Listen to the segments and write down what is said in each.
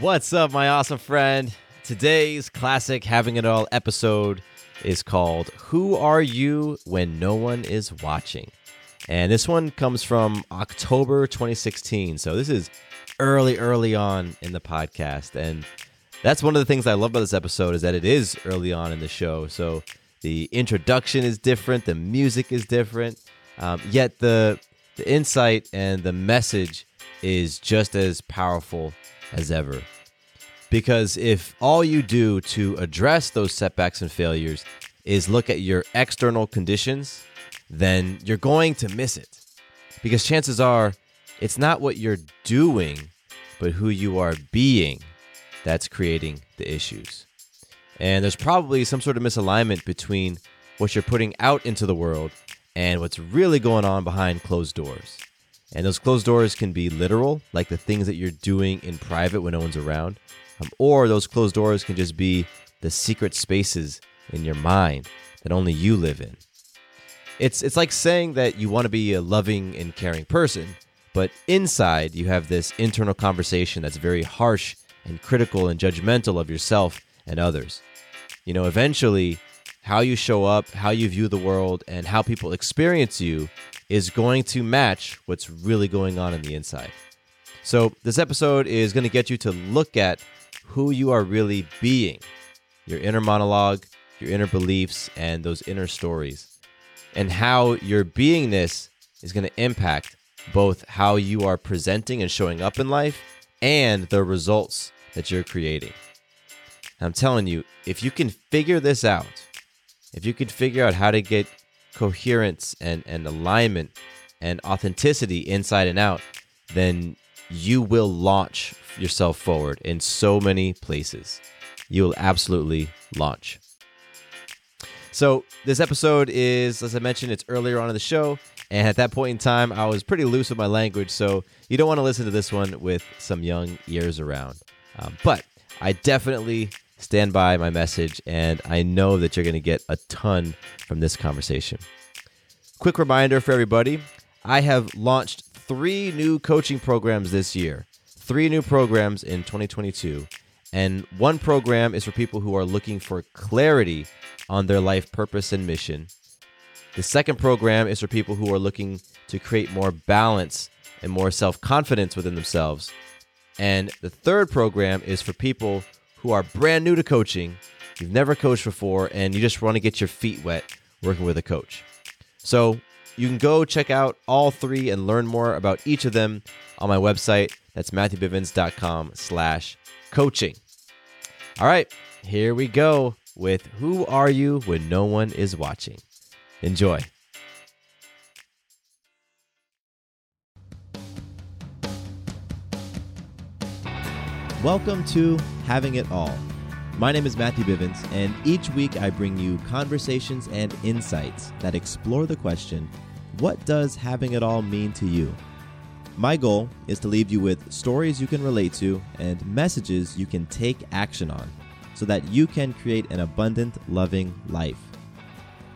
What's up, my awesome friend? Today's classic Having It All episode is called Who Are You When No One Is Watching? And this one comes from October 2016. So this is early, early on in the podcast. And that's one of the things I love about this episode is that it is early on in the show. So the introduction is different, the music is different, um, yet the the insight and the message is just as powerful as ever. Because if all you do to address those setbacks and failures is look at your external conditions, then you're going to miss it. Because chances are it's not what you're doing, but who you are being that's creating the issues. And there's probably some sort of misalignment between what you're putting out into the world and what's really going on behind closed doors. And those closed doors can be literal, like the things that you're doing in private when no one's around, um, or those closed doors can just be the secret spaces in your mind that only you live in. It's it's like saying that you want to be a loving and caring person, but inside you have this internal conversation that's very harsh and critical and judgmental of yourself and others. You know, eventually how you show up, how you view the world, and how people experience you is going to match what's really going on in the inside. So, this episode is going to get you to look at who you are really being your inner monologue, your inner beliefs, and those inner stories, and how your beingness is going to impact both how you are presenting and showing up in life and the results that you're creating. I'm telling you, if you can figure this out, if you can figure out how to get coherence and, and alignment and authenticity inside and out, then you will launch yourself forward in so many places. You will absolutely launch. So, this episode is, as I mentioned, it's earlier on in the show. And at that point in time, I was pretty loose with my language. So, you don't want to listen to this one with some young ears around. Um, but I definitely stand by my message, and I know that you're going to get a ton from this conversation. Quick reminder for everybody I have launched three new coaching programs this year, three new programs in 2022. And one program is for people who are looking for clarity on their life purpose and mission. The second program is for people who are looking to create more balance and more self confidence within themselves. And the third program is for people who are brand new to coaching, you've never coached before, and you just want to get your feet wet working with a coach. So you can go check out all three and learn more about each of them on my website. That's matthewbivens.com slash coaching. All right, here we go with Who Are You When No One Is Watching? Enjoy. Welcome to Having It All. My name is Matthew Bivens, and each week I bring you conversations and insights that explore the question what does having it all mean to you? My goal is to leave you with stories you can relate to and messages you can take action on so that you can create an abundant, loving life.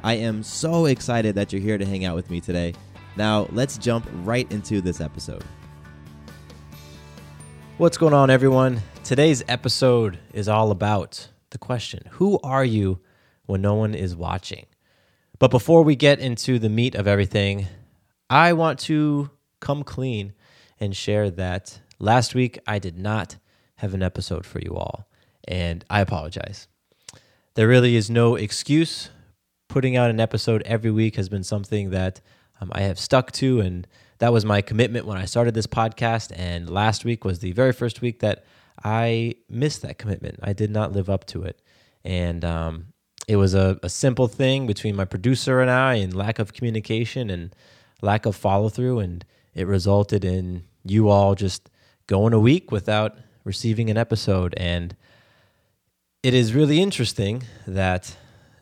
I am so excited that you're here to hang out with me today. Now, let's jump right into this episode. What's going on, everyone? Today's episode is all about the question Who are you when no one is watching? But before we get into the meat of everything, I want to come clean and share that Last week, I did not have an episode for you all, and I apologize. There really is no excuse. Putting out an episode every week has been something that um, I have stuck to, and that was my commitment when I started this podcast. And last week was the very first week that I missed that commitment. I did not live up to it. And um, it was a, a simple thing between my producer and I, and lack of communication and lack of follow through. And it resulted in you all just going a week without receiving an episode. And it is really interesting that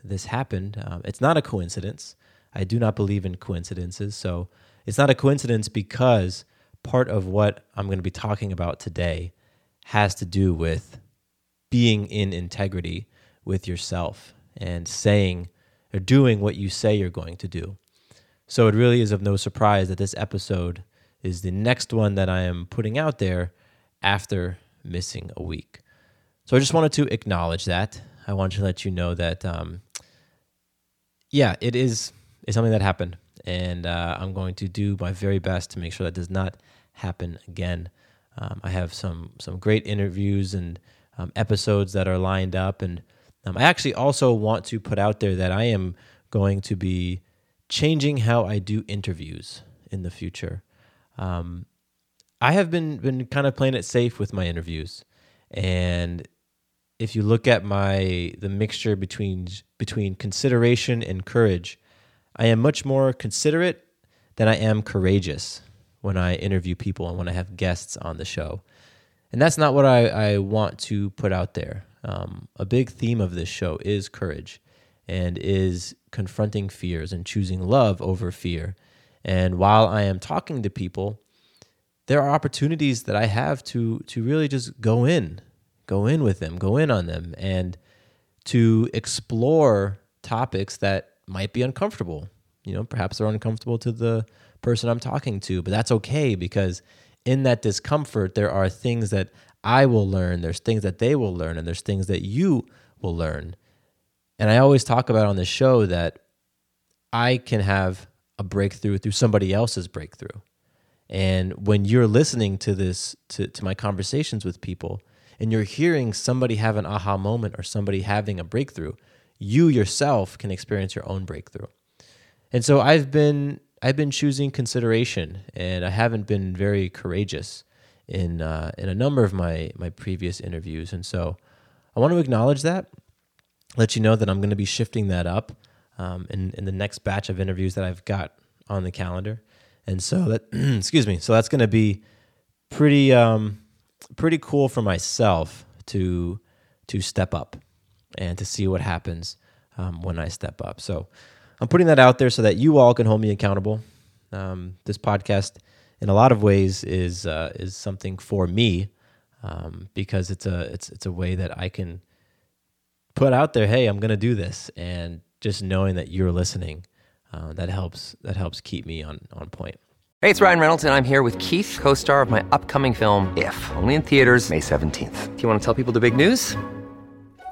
this happened. Um, it's not a coincidence. I do not believe in coincidences. So it's not a coincidence because part of what I'm going to be talking about today has to do with being in integrity with yourself and saying or doing what you say you're going to do. So it really is of no surprise that this episode is the next one that I am putting out there after missing a week. So I just wanted to acknowledge that. I want to let you know that, um, yeah, it is it's something that happened, and uh, I'm going to do my very best to make sure that does not happen again. Um, I have some some great interviews and um, episodes that are lined up, and um, I actually also want to put out there that I am going to be changing how I do interviews in the future. Um, I have been been kind of playing it safe with my interviews, and if you look at my the mixture between between consideration and courage, I am much more considerate than I am courageous when I interview people and when I have guests on the show. And that's not what I, I want to put out there. Um, a big theme of this show is courage and is confronting fears and choosing love over fear. And while I am talking to people, there are opportunities that I have to to really just go in, go in with them, go in on them, and to explore topics that might be uncomfortable. You know, perhaps they're uncomfortable to the person I'm talking to, but that's okay because in that discomfort, there are things that I will learn, there's things that they will learn, and there's things that you will learn. And I always talk about on the show that I can have a breakthrough through somebody else's breakthrough. And when you're listening to this, to, to my conversations with people, and you're hearing somebody have an aha moment or somebody having a breakthrough, you yourself can experience your own breakthrough. And so I've been I've been choosing consideration, and I haven't been very courageous in uh, in a number of my my previous interviews. And so I want to acknowledge that, let you know that I'm going to be shifting that up um, in in the next batch of interviews that I've got on the calendar. And so that excuse me, so that's going to be pretty um, pretty cool for myself to to step up and to see what happens um, when I step up. So I'm putting that out there so that you all can hold me accountable. Um, this podcast, in a lot of ways, is uh, is something for me um, because it's a it's it's a way that I can put out there. Hey, I'm going to do this, and just knowing that you're listening, uh, that helps that helps keep me on on point. Hey, it's Ryan Reynolds, and I'm here with Keith, co-star of my upcoming film If, only in theaters May 17th. Do you want to tell people the big news?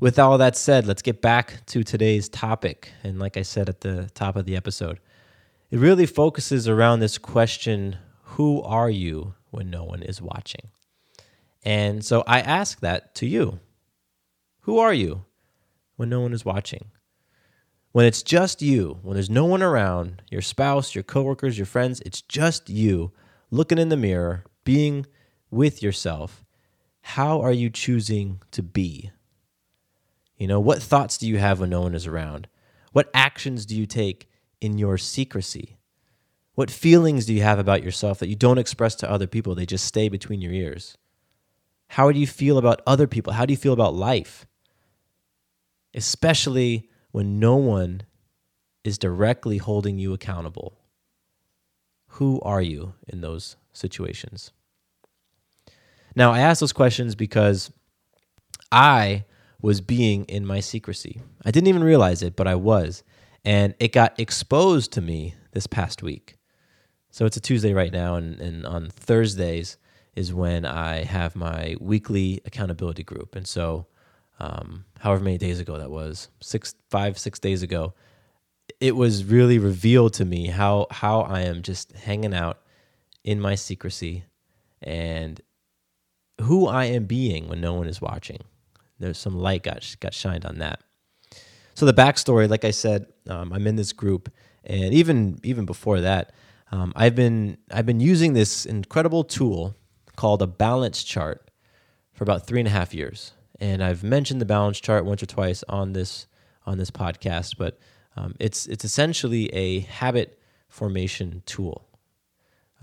with all that said, let's get back to today's topic. And like I said at the top of the episode, it really focuses around this question who are you when no one is watching? And so I ask that to you. Who are you when no one is watching? When it's just you, when there's no one around, your spouse, your coworkers, your friends, it's just you looking in the mirror, being with yourself. How are you choosing to be? You know, what thoughts do you have when no one is around? What actions do you take in your secrecy? What feelings do you have about yourself that you don't express to other people? They just stay between your ears. How do you feel about other people? How do you feel about life? Especially when no one is directly holding you accountable. Who are you in those situations? Now, I ask those questions because I was being in my secrecy. I didn't even realize it, but I was. And it got exposed to me this past week. So it's a Tuesday right now, and, and on Thursdays is when I have my weekly accountability group. And so, um, however many days ago that was, six, five, six days ago, it was really revealed to me how how I am just hanging out in my secrecy and who I am being when no one is watching. There's some light got got shined on that. So the backstory, like I said, um, I'm in this group, and even even before that, um, I've been I've been using this incredible tool called a balance chart for about three and a half years, and I've mentioned the balance chart once or twice on this on this podcast, but um, it's it's essentially a habit formation tool.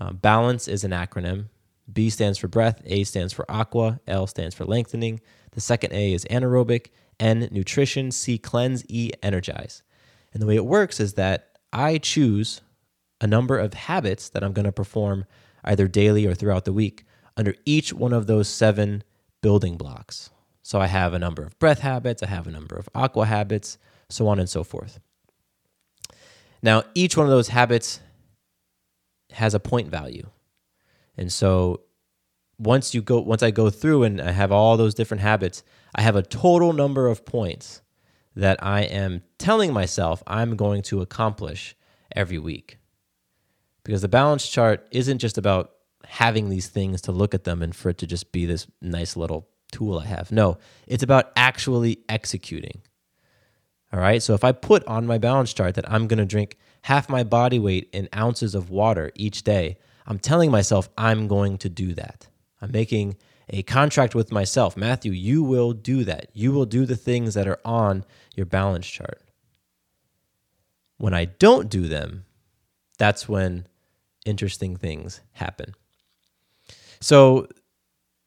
Uh, balance is an acronym. B stands for breath, A stands for aqua, L stands for lengthening. The second A is anaerobic, N nutrition, C cleanse, E energize. And the way it works is that I choose a number of habits that I'm going to perform either daily or throughout the week under each one of those seven building blocks. So I have a number of breath habits, I have a number of aqua habits, so on and so forth. Now, each one of those habits has a point value. And so once you go once I go through and I have all those different habits, I have a total number of points that I am telling myself I'm going to accomplish every week. Because the balance chart isn't just about having these things to look at them and for it to just be this nice little tool I have. No, it's about actually executing. All right. So if I put on my balance chart that I'm going to drink half my body weight in ounces of water each day, I'm telling myself I'm going to do that. I'm making a contract with myself. Matthew, you will do that. You will do the things that are on your balance chart. When I don't do them, that's when interesting things happen. So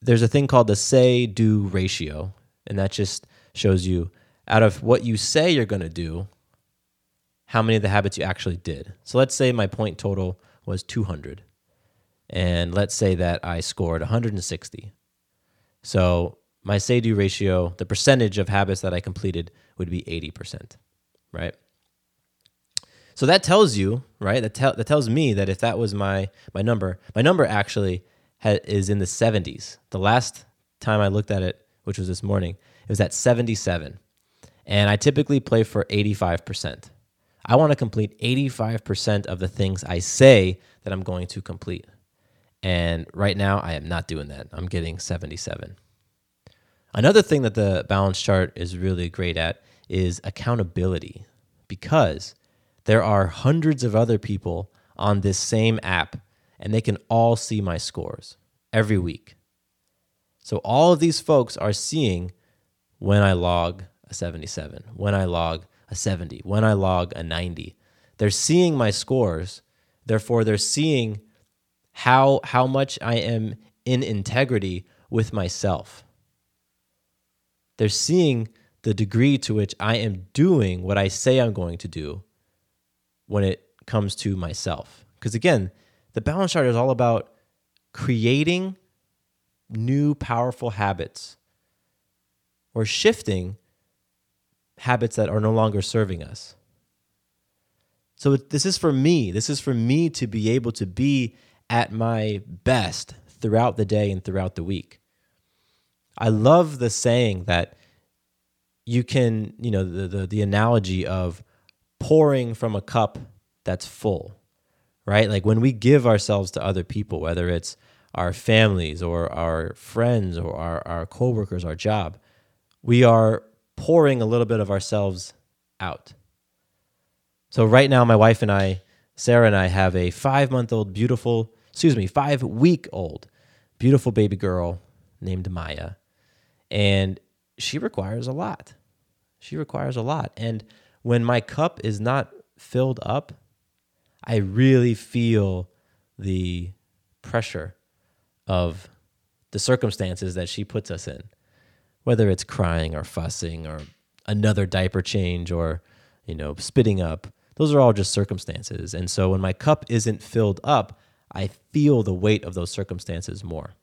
there's a thing called the say do ratio, and that just shows you out of what you say you're going to do, how many of the habits you actually did. So let's say my point total was 200. And let's say that I scored 160. So my say do ratio, the percentage of habits that I completed would be 80%, right? So that tells you, right? That, te- that tells me that if that was my my number, my number actually ha- is in the 70s. The last time I looked at it, which was this morning, it was at 77 and I typically play for 85%. I want to complete 85% of the things I say that I'm going to complete. And right now, I am not doing that. I'm getting 77. Another thing that the balance chart is really great at is accountability because there are hundreds of other people on this same app and they can all see my scores every week. So all of these folks are seeing when I log a 77, when I log a 70, when I log a 90. They're seeing my scores. Therefore, they're seeing how, how much I am in integrity with myself. They're seeing the degree to which I am doing what I say I'm going to do when it comes to myself. Because again, the balance chart is all about creating new powerful habits or shifting habits that are no longer serving us. So this is for me. This is for me to be able to be at my best throughout the day and throughout the week. I love the saying that you can, you know, the, the, the analogy of pouring from a cup that's full, right? Like when we give ourselves to other people, whether it's our families or our friends or our, our coworkers, our job, we are pouring a little bit of ourselves out. So right now, my wife and I, Sarah and I, have a five month old, beautiful, excuse me, five week old, beautiful baby girl named Maya. And she requires a lot. She requires a lot. And when my cup is not filled up, I really feel the pressure of the circumstances that she puts us in, whether it's crying or fussing or another diaper change or, you know, spitting up. Those are all just circumstances. And so when my cup isn't filled up, I feel the weight of those circumstances more.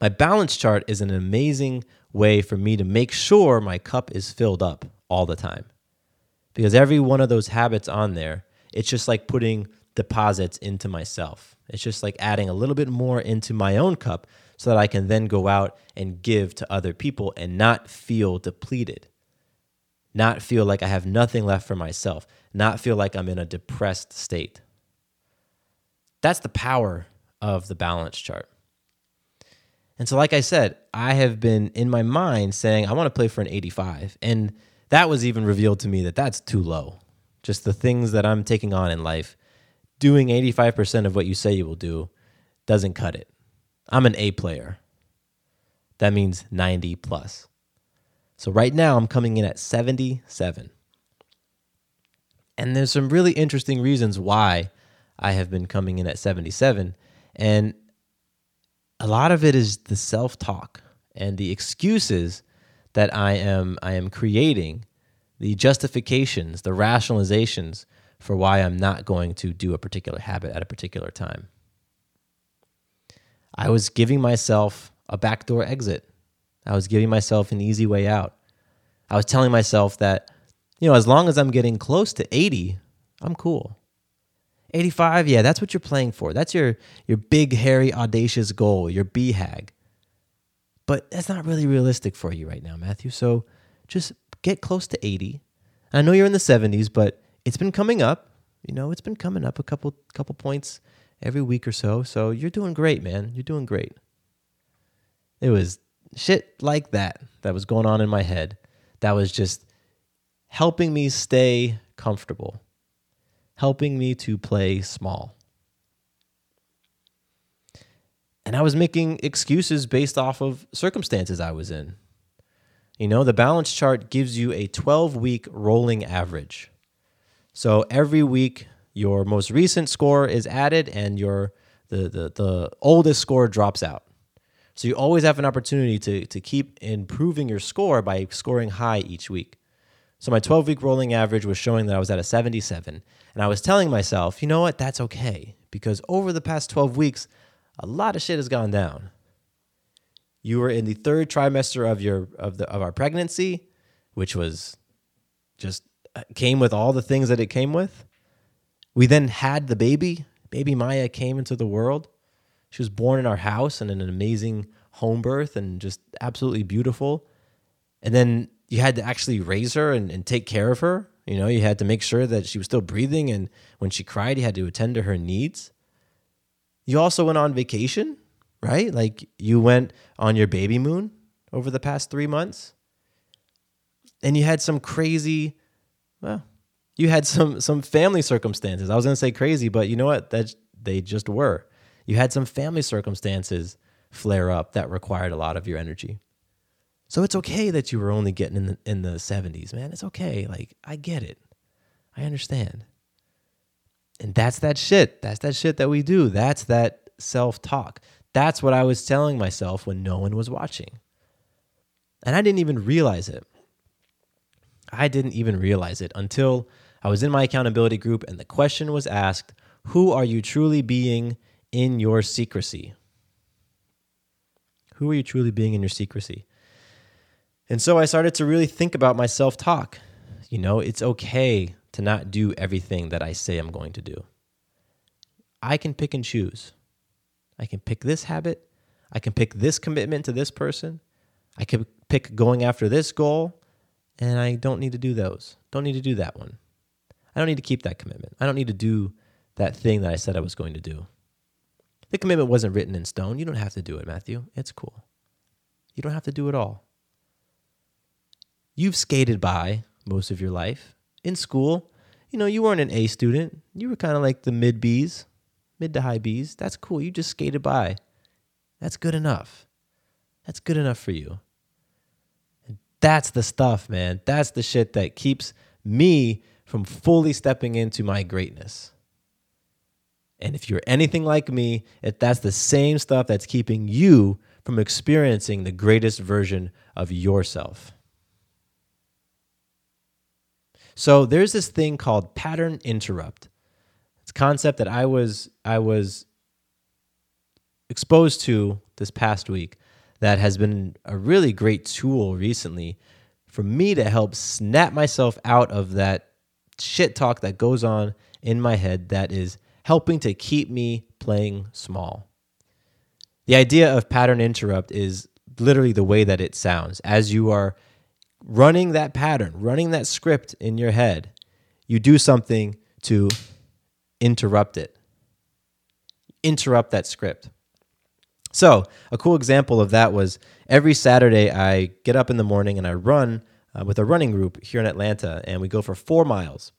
My balance chart is an amazing way for me to make sure my cup is filled up all the time. Because every one of those habits on there, it's just like putting deposits into myself. It's just like adding a little bit more into my own cup so that I can then go out and give to other people and not feel depleted, not feel like I have nothing left for myself, not feel like I'm in a depressed state. That's the power of the balance chart. And so, like I said, I have been in my mind saying, I want to play for an 85. And that was even revealed to me that that's too low. Just the things that I'm taking on in life, doing 85% of what you say you will do doesn't cut it. I'm an A player. That means 90 plus. So right now I'm coming in at 77. And there's some really interesting reasons why I have been coming in at 77. And a lot of it is the self-talk and the excuses that I am I am creating, the justifications, the rationalizations for why I'm not going to do a particular habit at a particular time. I was giving myself a backdoor exit. I was giving myself an easy way out. I was telling myself that, you know, as long as I'm getting close to 80, I'm cool. 85, yeah, that's what you're playing for. That's your your big hairy audacious goal, your BHAG. But that's not really realistic for you right now, Matthew. So just get close to 80. I know you're in the 70s, but it's been coming up. You know, it's been coming up a couple couple points every week or so. So you're doing great, man. You're doing great. It was shit like that that was going on in my head that was just helping me stay comfortable helping me to play small. And I was making excuses based off of circumstances I was in. You know, the balance chart gives you a 12 week rolling average. So every week, your most recent score is added and your the, the, the oldest score drops out. So you always have an opportunity to, to keep improving your score by scoring high each week. So my 12 week rolling average was showing that I was at a 77. And I was telling myself, you know what? That's okay. Because over the past 12 weeks, a lot of shit has gone down. You were in the third trimester of your of the of our pregnancy, which was just uh, came with all the things that it came with. We then had the baby. Baby Maya came into the world. She was born in our house and in an amazing home birth and just absolutely beautiful. And then you had to actually raise her and, and take care of her. You know, you had to make sure that she was still breathing. And when she cried, you had to attend to her needs. You also went on vacation, right? Like you went on your baby moon over the past three months. And you had some crazy, well, you had some some family circumstances. I was gonna say crazy, but you know what? That they just were. You had some family circumstances flare up that required a lot of your energy. So it's okay that you were only getting in the in the 70s, man. It's okay. Like I get it. I understand. And that's that shit. That's that shit that we do. That's that self-talk. That's what I was telling myself when no one was watching. And I didn't even realize it. I didn't even realize it until I was in my accountability group and the question was asked, who are you truly being in your secrecy? Who are you truly being in your secrecy? And so I started to really think about my self talk. You know, it's okay to not do everything that I say I'm going to do. I can pick and choose. I can pick this habit. I can pick this commitment to this person. I can pick going after this goal. And I don't need to do those. Don't need to do that one. I don't need to keep that commitment. I don't need to do that thing that I said I was going to do. The commitment wasn't written in stone. You don't have to do it, Matthew. It's cool. You don't have to do it all. You've skated by most of your life. In school, you know, you weren't an A student. You were kind of like the mid Bs, mid to high Bs. That's cool. You just skated by. That's good enough. That's good enough for you. And That's the stuff, man. That's the shit that keeps me from fully stepping into my greatness. And if you're anything like me, if that's the same stuff that's keeping you from experiencing the greatest version of yourself. So there's this thing called pattern interrupt. It's a concept that I was I was exposed to this past week that has been a really great tool recently for me to help snap myself out of that shit talk that goes on in my head that is helping to keep me playing small. The idea of pattern interrupt is literally the way that it sounds. As you are running that pattern, running that script in your head, you do something to interrupt it. Interrupt that script. So, a cool example of that was every Saturday I get up in the morning and I run uh, with a running group here in Atlanta, and we go for four miles.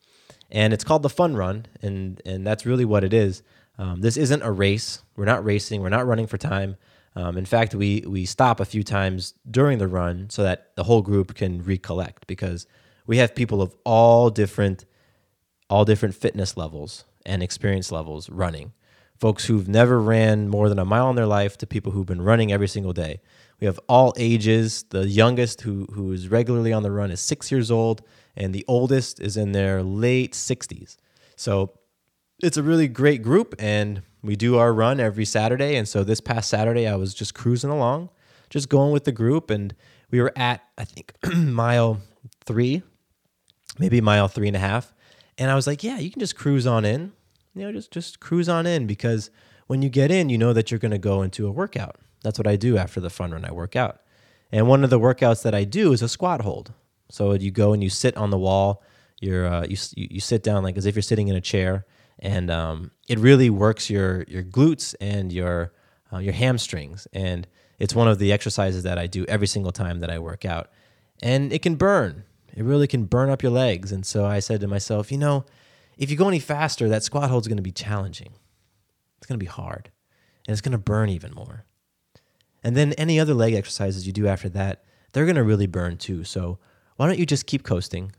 And it's called the Fun Run, and, and that's really what it is. Um, this isn't a race. We're not racing, we're not running for time. Um, in fact, we we stop a few times during the run so that the whole group can recollect because we have people of all different all different fitness levels and experience levels running. Folks who've never ran more than a mile in their life to people who've been running every single day. We have all ages. The youngest who who is regularly on the run is six years old, and the oldest is in their late 60s. So it's a really great group, and we do our run every Saturday. And so this past Saturday, I was just cruising along, just going with the group. And we were at, I think, mile three, maybe mile three and a half. And I was like, yeah, you can just cruise on in. You know, just just cruise on in because when you get in, you know that you're going to go into a workout. That's what I do after the fun run. I work out. And one of the workouts that I do is a squat hold. So you go and you sit on the wall. You're uh, you you sit down like as if you're sitting in a chair, and um, it really works your your glutes and your uh, your hamstrings. And it's one of the exercises that I do every single time that I work out, and it can burn. It really can burn up your legs. And so I said to myself, you know, if you go any faster, that squat hold is going to be challenging. It's going to be hard, and it's going to burn even more. And then any other leg exercises you do after that, they're going to really burn too. So why don't you just keep coasting?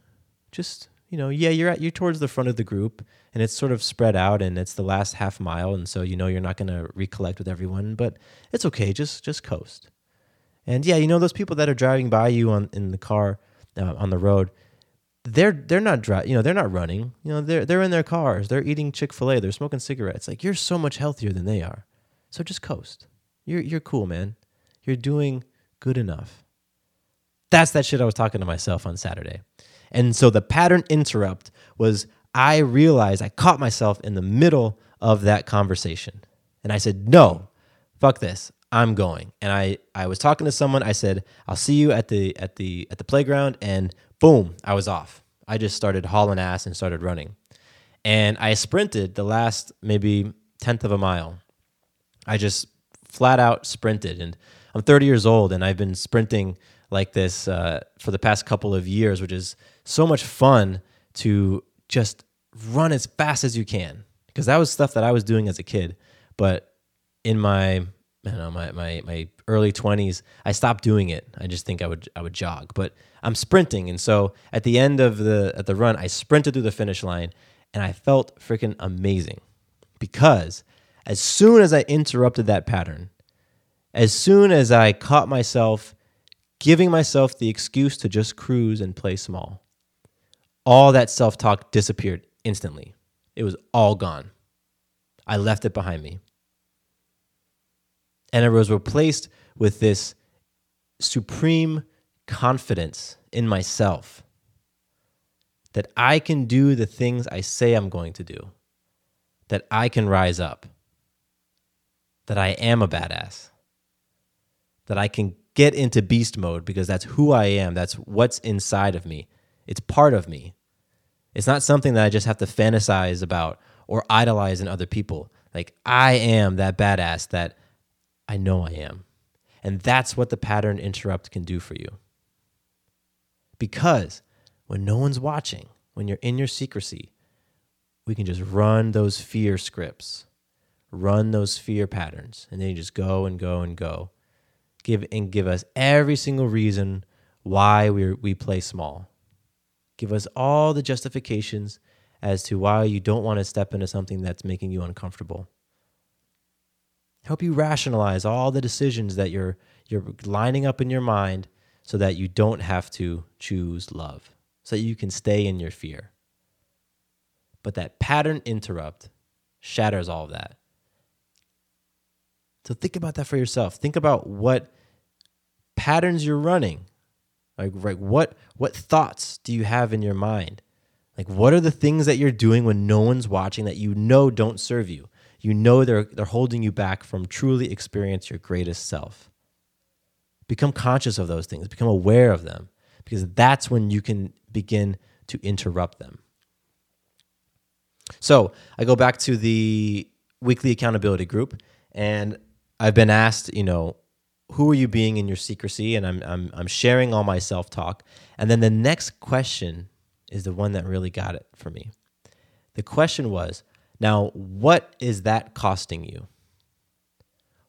Just you know, yeah, you're at you're towards the front of the group, and it's sort of spread out, and it's the last half mile, and so you know you're not going to recollect with everyone, but it's okay. Just just coast. And yeah, you know those people that are driving by you on in the car uh, on the road, they're they're not dri- you know they're not running. You know they're they're in their cars. They're eating Chick Fil A. They're smoking cigarettes. Like you're so much healthier than they are. So just coast. You're you're cool, man. You're doing good enough. That's that shit I was talking to myself on Saturday. And so the pattern interrupt was I realized I caught myself in the middle of that conversation. And I said, no, fuck this. I'm going. And I, I was talking to someone. I said, I'll see you at the at the at the playground. And boom, I was off. I just started hauling ass and started running. And I sprinted the last maybe tenth of a mile. I just flat out sprinted. And I'm 30 years old and I've been sprinting like this uh, for the past couple of years, which is so much fun to just run as fast as you can because that was stuff that I was doing as a kid. But in my know my my my early 20s, I stopped doing it. I just think I would I would jog, but I'm sprinting, and so at the end of the at the run, I sprinted through the finish line, and I felt freaking amazing because as soon as I interrupted that pattern, as soon as I caught myself giving myself the excuse to just cruise and play small. All that self talk disappeared instantly. It was all gone. I left it behind me. And it was replaced with this supreme confidence in myself that I can do the things I say I'm going to do, that I can rise up, that I am a badass, that I can get into beast mode because that's who I am. That's what's inside of me. It's part of me. It's not something that I just have to fantasize about or idolize in other people. Like, I am that badass that I know I am. And that's what the pattern interrupt can do for you. Because when no one's watching, when you're in your secrecy, we can just run those fear scripts, run those fear patterns, and then you just go and go and go give and give us every single reason why we we play small. Give us all the justifications as to why you don't want to step into something that's making you uncomfortable. Help you rationalize all the decisions that you're you're lining up in your mind so that you don't have to choose love, so that you can stay in your fear. But that pattern interrupt shatters all of that. So think about that for yourself. Think about what patterns you're running. Like, like what what thoughts do you have in your mind? Like what are the things that you're doing when no one's watching that you know don't serve you? You know they're they're holding you back from truly experience your greatest self. Become conscious of those things, become aware of them, because that's when you can begin to interrupt them. So I go back to the weekly accountability group, and I've been asked, you know, who are you being in your secrecy? And I'm I'm I'm sharing all my self talk. And then the next question is the one that really got it for me. The question was, now what is that costing you?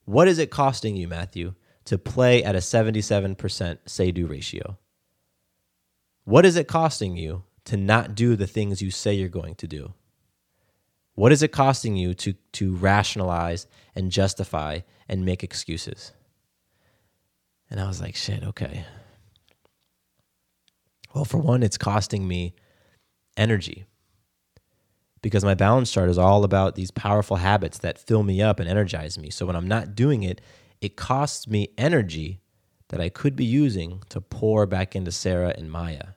What is it costing you, Matthew, to play at a 77% say do ratio? What is it costing you to not do the things you say you're going to do? What is it costing you to, to rationalize and justify and make excuses? And I was like, shit, okay. Well, for one, it's costing me energy because my balance chart is all about these powerful habits that fill me up and energize me. So when I'm not doing it, it costs me energy that I could be using to pour back into Sarah and Maya.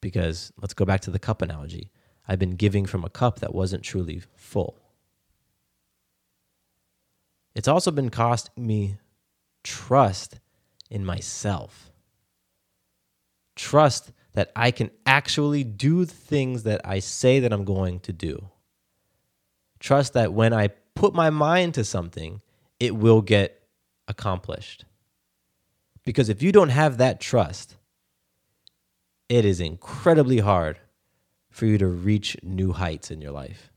Because let's go back to the cup analogy. I've been giving from a cup that wasn't truly full. It's also been costing me trust in myself. Trust that I can actually do the things that I say that I'm going to do. Trust that when I put my mind to something, it will get accomplished. Because if you don't have that trust, it is incredibly hard for you to reach new heights in your life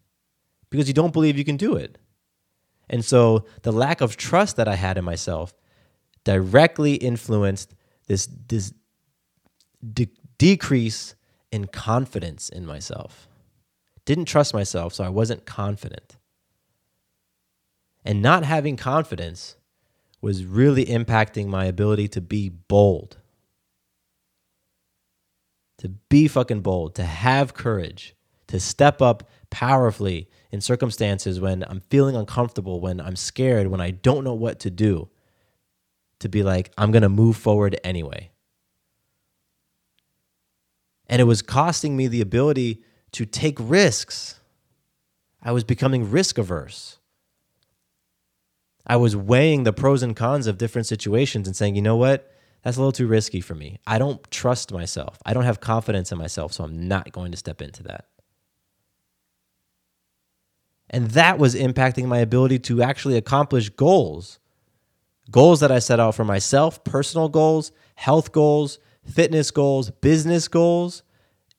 because you don't believe you can do it. And so the lack of trust that I had in myself directly influenced this, this de- decrease in confidence in myself. Didn't trust myself, so I wasn't confident. And not having confidence was really impacting my ability to be bold. To be fucking bold, to have courage, to step up powerfully in circumstances when I'm feeling uncomfortable, when I'm scared, when I don't know what to do to be like, I'm going to move forward anyway. And it was costing me the ability to take risks. I was becoming risk averse. I was weighing the pros and cons of different situations and saying, you know what? That's a little too risky for me. I don't trust myself. I don't have confidence in myself, so I'm not going to step into that. And that was impacting my ability to actually accomplish goals goals that I set out for myself, personal goals, health goals, fitness goals, business goals.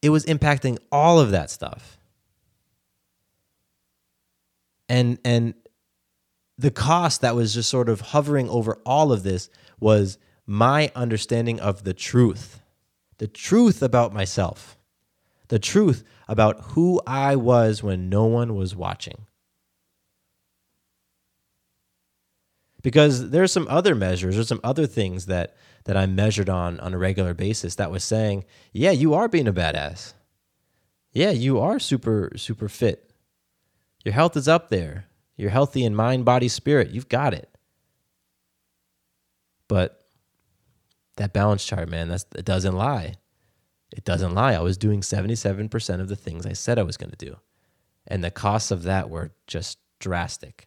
It was impacting all of that stuff. And and the cost that was just sort of hovering over all of this was my understanding of the truth. The truth about myself. The truth about who I was when no one was watching. Because there's some other measures or some other things that that I measured on on a regular basis that was saying, yeah, you are being a badass. Yeah, you are super super fit. Your health is up there. You're healthy in mind, body, spirit. You've got it. But that balance chart, man, that's it doesn't lie. It doesn't lie. I was doing 77% of the things I said I was going to do. And the costs of that were just drastic.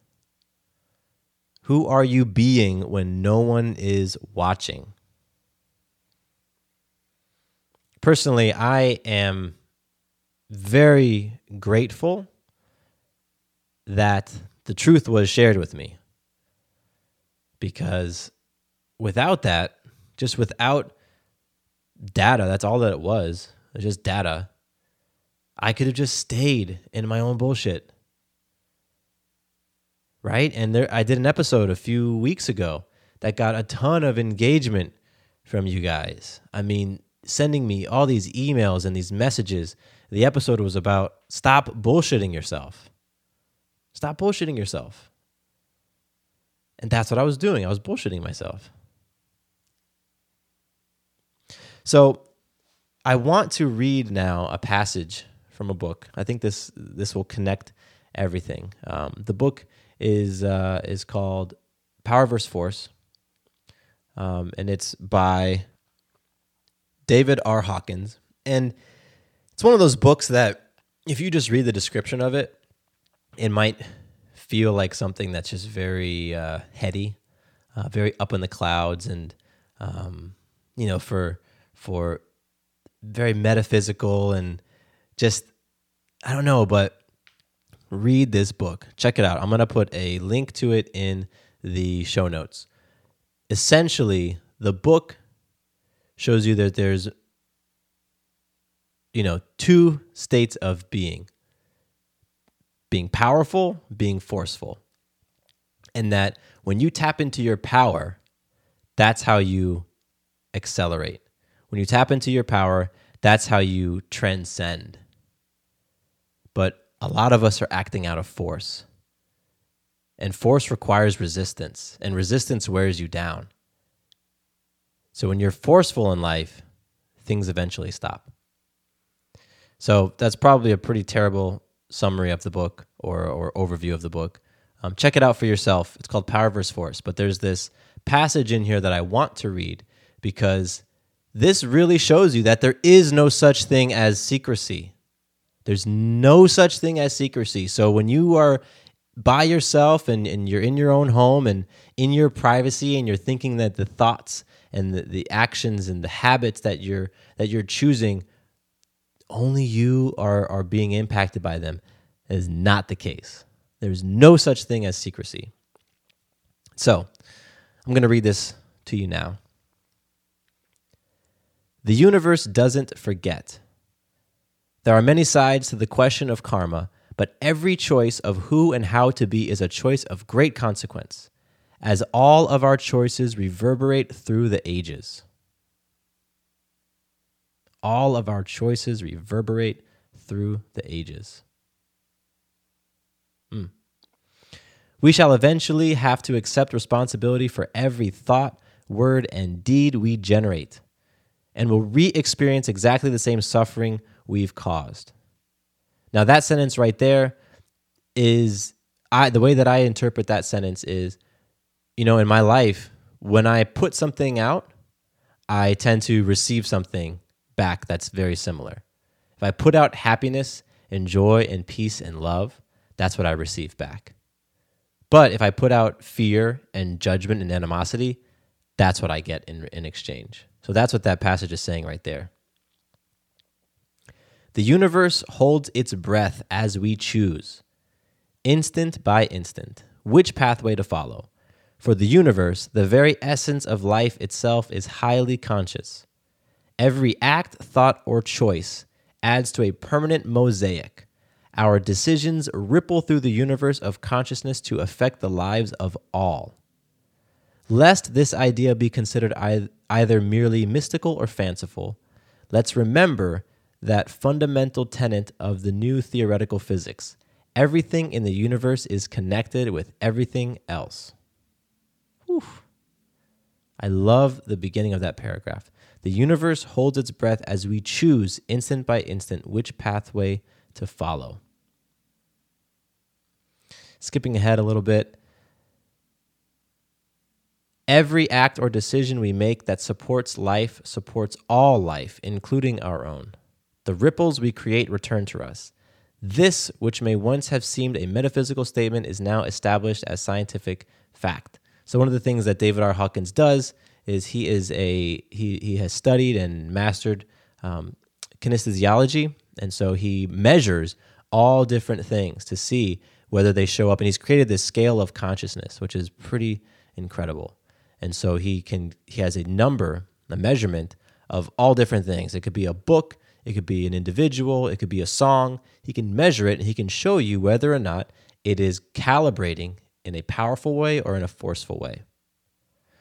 Who are you being when no one is watching? Personally, I am very grateful that the truth was shared with me. Because without that, just without data, that's all that it was. It was just data. I could have just stayed in my own bullshit. Right? And there I did an episode a few weeks ago that got a ton of engagement from you guys. I mean, sending me all these emails and these messages. The episode was about stop bullshitting yourself. Stop bullshitting yourself. And that's what I was doing. I was bullshitting myself. So I want to read now a passage from a book. I think this this will connect everything. Um, the book is uh, is called Power vs. Force, um, and it's by David R. Hawkins. And it's one of those books that if you just read the description of it, it might feel like something that's just very uh, heady, uh, very up in the clouds, and um, you know, for for very metaphysical and just I don't know, but read this book. Check it out. I'm gonna put a link to it in the show notes. Essentially, the book shows you that there's you know two states of being being powerful, being forceful. And that when you tap into your power, that's how you accelerate. When you tap into your power, that's how you transcend. But a lot of us are acting out of force. And force requires resistance, and resistance wears you down. So when you're forceful in life, things eventually stop. So that's probably a pretty terrible summary of the book or, or overview of the book. Um, check it out for yourself. It's called Power vs. Force. But there's this passage in here that I want to read because this really shows you that there is no such thing as secrecy. There's no such thing as secrecy. So when you are by yourself and, and you're in your own home and in your privacy and you're thinking that the thoughts and the, the actions and the habits that you're that you're choosing only you are are being impacted by them that is not the case. There's no such thing as secrecy. So, I'm going to read this to you now. The universe doesn't forget. There are many sides to the question of karma, but every choice of who and how to be is a choice of great consequence, as all of our choices reverberate through the ages. All of our choices reverberate through the ages. Hmm. We shall eventually have to accept responsibility for every thought, word, and deed we generate, and will re experience exactly the same suffering we've caused. Now, that sentence right there is I, the way that I interpret that sentence is, you know, in my life, when I put something out, I tend to receive something back that's very similar. If I put out happiness and joy and peace and love, that's what I receive back. But if I put out fear and judgment and animosity, that's what I get in, in exchange. So that's what that passage is saying right there. The universe holds its breath as we choose, instant by instant, which pathway to follow. For the universe, the very essence of life itself is highly conscious. Every act, thought, or choice adds to a permanent mosaic. Our decisions ripple through the universe of consciousness to affect the lives of all. Lest this idea be considered either merely mystical or fanciful, let's remember that fundamental tenet of the new theoretical physics everything in the universe is connected with everything else. Whew. I love the beginning of that paragraph. The universe holds its breath as we choose instant by instant which pathway to follow. Skipping ahead a little bit, every act or decision we make that supports life supports all life, including our own. The ripples we create return to us. This, which may once have seemed a metaphysical statement, is now established as scientific fact. So, one of the things that David R. Hawkins does is he is a he he has studied and mastered um, kinesthesiology, and so he measures all different things to see whether they show up. And he's created this scale of consciousness, which is pretty incredible. And so he can he has a number, a measurement of all different things. It could be a book, it could be an individual, it could be a song. He can measure it and he can show you whether or not it is calibrating in a powerful way or in a forceful way.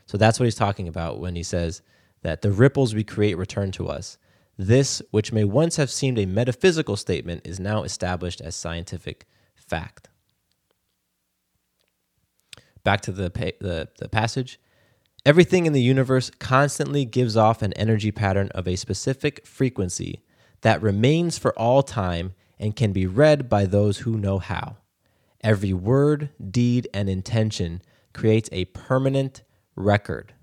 So that's what he's talking about when he says that the ripples we create return to us. This, which may once have seemed a metaphysical statement, is now established as scientific fact. Back to the, the, the passage. Everything in the universe constantly gives off an energy pattern of a specific frequency that remains for all time and can be read by those who know how. Every word, deed, and intention creates a permanent record.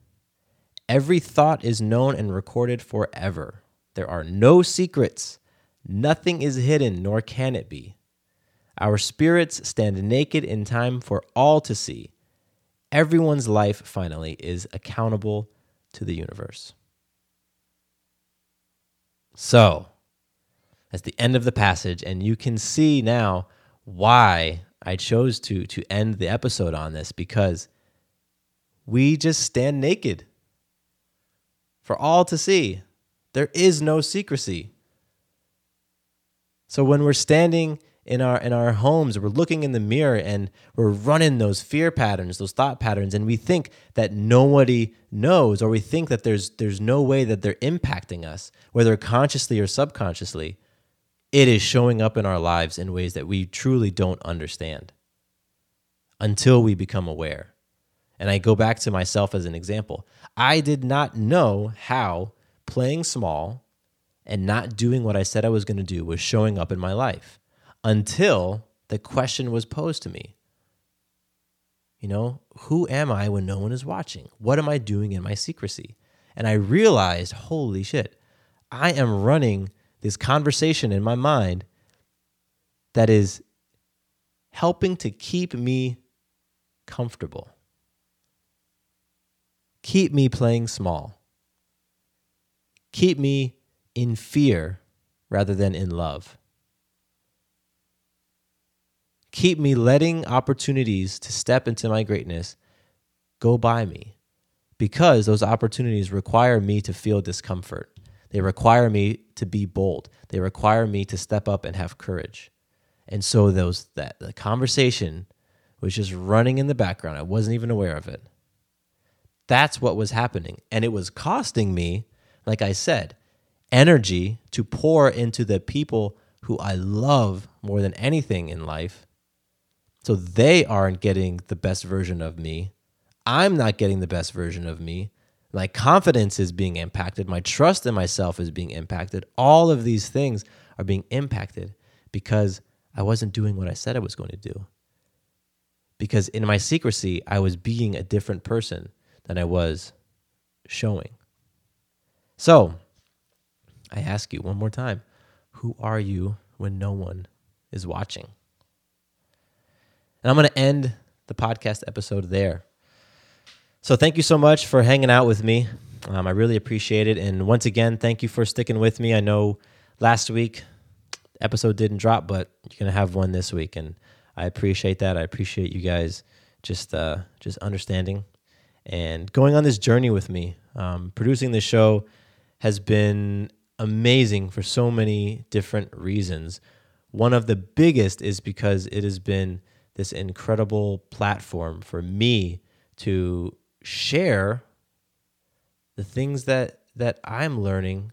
Every thought is known and recorded forever. There are no secrets. Nothing is hidden, nor can it be. Our spirits stand naked in time for all to see. Everyone's life, finally, is accountable to the universe. So, that's the end of the passage, and you can see now why I chose to, to end the episode on this because we just stand naked for all to see. There is no secrecy. So when we're standing in our in our homes we're looking in the mirror and we're running those fear patterns those thought patterns and we think that nobody knows or we think that there's there's no way that they're impacting us whether consciously or subconsciously it is showing up in our lives in ways that we truly don't understand until we become aware and i go back to myself as an example i did not know how playing small and not doing what i said i was going to do was showing up in my life until the question was posed to me. You know, who am I when no one is watching? What am I doing in my secrecy? And I realized, holy shit, I am running this conversation in my mind that is helping to keep me comfortable, keep me playing small, keep me in fear rather than in love keep me letting opportunities to step into my greatness go by me because those opportunities require me to feel discomfort. They require me to be bold. They require me to step up and have courage. And so those that the conversation was just running in the background. I wasn't even aware of it. That's what was happening. And it was costing me, like I said, energy to pour into the people who I love more than anything in life so they aren't getting the best version of me. I'm not getting the best version of me. My confidence is being impacted. My trust in myself is being impacted. All of these things are being impacted because I wasn't doing what I said I was going to do. Because in my secrecy, I was being a different person than I was showing. So, I ask you one more time who are you when no one is watching? And I'm going to end the podcast episode there. So thank you so much for hanging out with me. Um, I really appreciate it. And once again, thank you for sticking with me. I know last week episode didn't drop, but you're gonna have one this week, and I appreciate that. I appreciate you guys just uh, just understanding and going on this journey with me. Um, producing this show has been amazing for so many different reasons. One of the biggest is because it has been this incredible platform for me to share the things that that I'm learning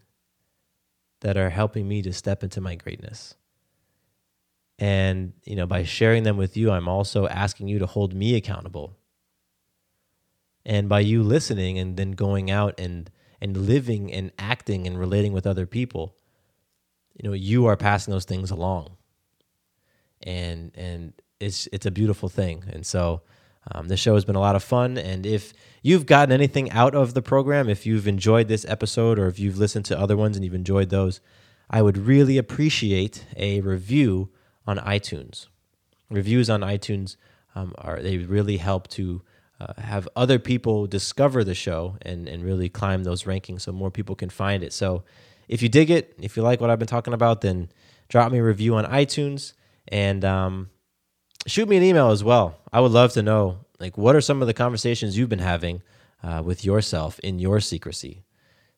that are helping me to step into my greatness. And, you know, by sharing them with you, I'm also asking you to hold me accountable. And by you listening and then going out and and living and acting and relating with other people, you know, you are passing those things along. And and it's it's a beautiful thing. And so um, the show has been a lot of fun. And if you've gotten anything out of the program, if you've enjoyed this episode or if you've listened to other ones and you've enjoyed those, I would really appreciate a review on iTunes. Reviews on iTunes um, are they really help to uh, have other people discover the show and, and really climb those rankings so more people can find it. So if you dig it, if you like what I've been talking about, then drop me a review on iTunes and um, shoot me an email as well. I would love to know like what are some of the conversations you've been having uh, with yourself in your secrecy.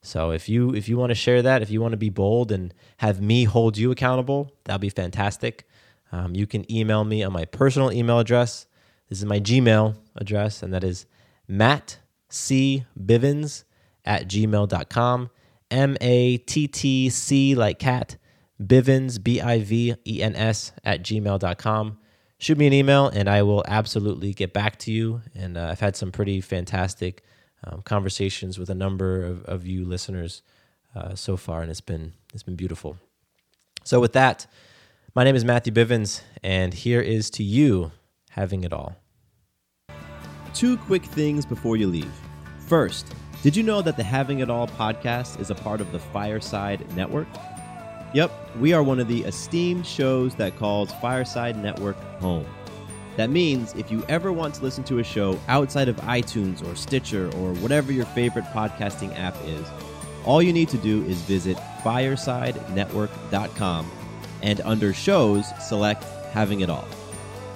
So if you if you want to share that, if you want to be bold and have me hold you accountable, that'd be fantastic. Um, you can email me on my personal email address. This is my Gmail address, and that is Matt C. Bivens at gmail.com. M A T T C like cat, Bivens, B I V E N S at gmail.com. Shoot me an email and I will absolutely get back to you. And uh, I've had some pretty fantastic um, conversations with a number of, of you listeners uh, so far, and it's been, it's been beautiful. So, with that, my name is Matthew Bivens, and here is to you having it all. Two quick things before you leave. First, did you know that the Having It All podcast is a part of the Fireside Network? Yep, we are one of the esteemed shows that calls Fireside Network home. That means if you ever want to listen to a show outside of iTunes or Stitcher or whatever your favorite podcasting app is, all you need to do is visit firesidenetwork.com and under shows, select Having It All.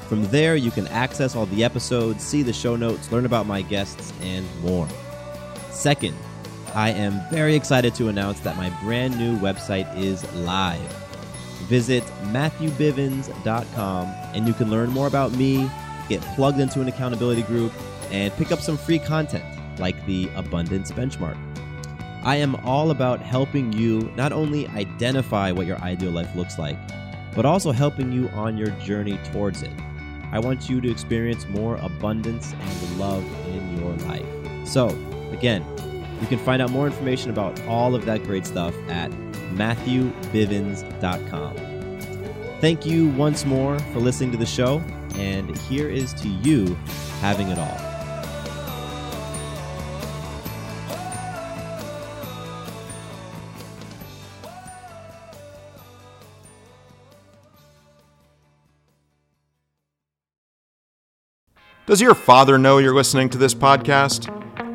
From there, you can access all the episodes, see the show notes, learn about my guests, and more. Second, I am very excited to announce that my brand new website is live. Visit MatthewBivens.com and you can learn more about me, get plugged into an accountability group, and pick up some free content like the Abundance Benchmark. I am all about helping you not only identify what your ideal life looks like, but also helping you on your journey towards it. I want you to experience more abundance and love in your life. So, again, you can find out more information about all of that great stuff at MatthewBivens.com. Thank you once more for listening to the show, and here is to you having it all. Does your father know you're listening to this podcast?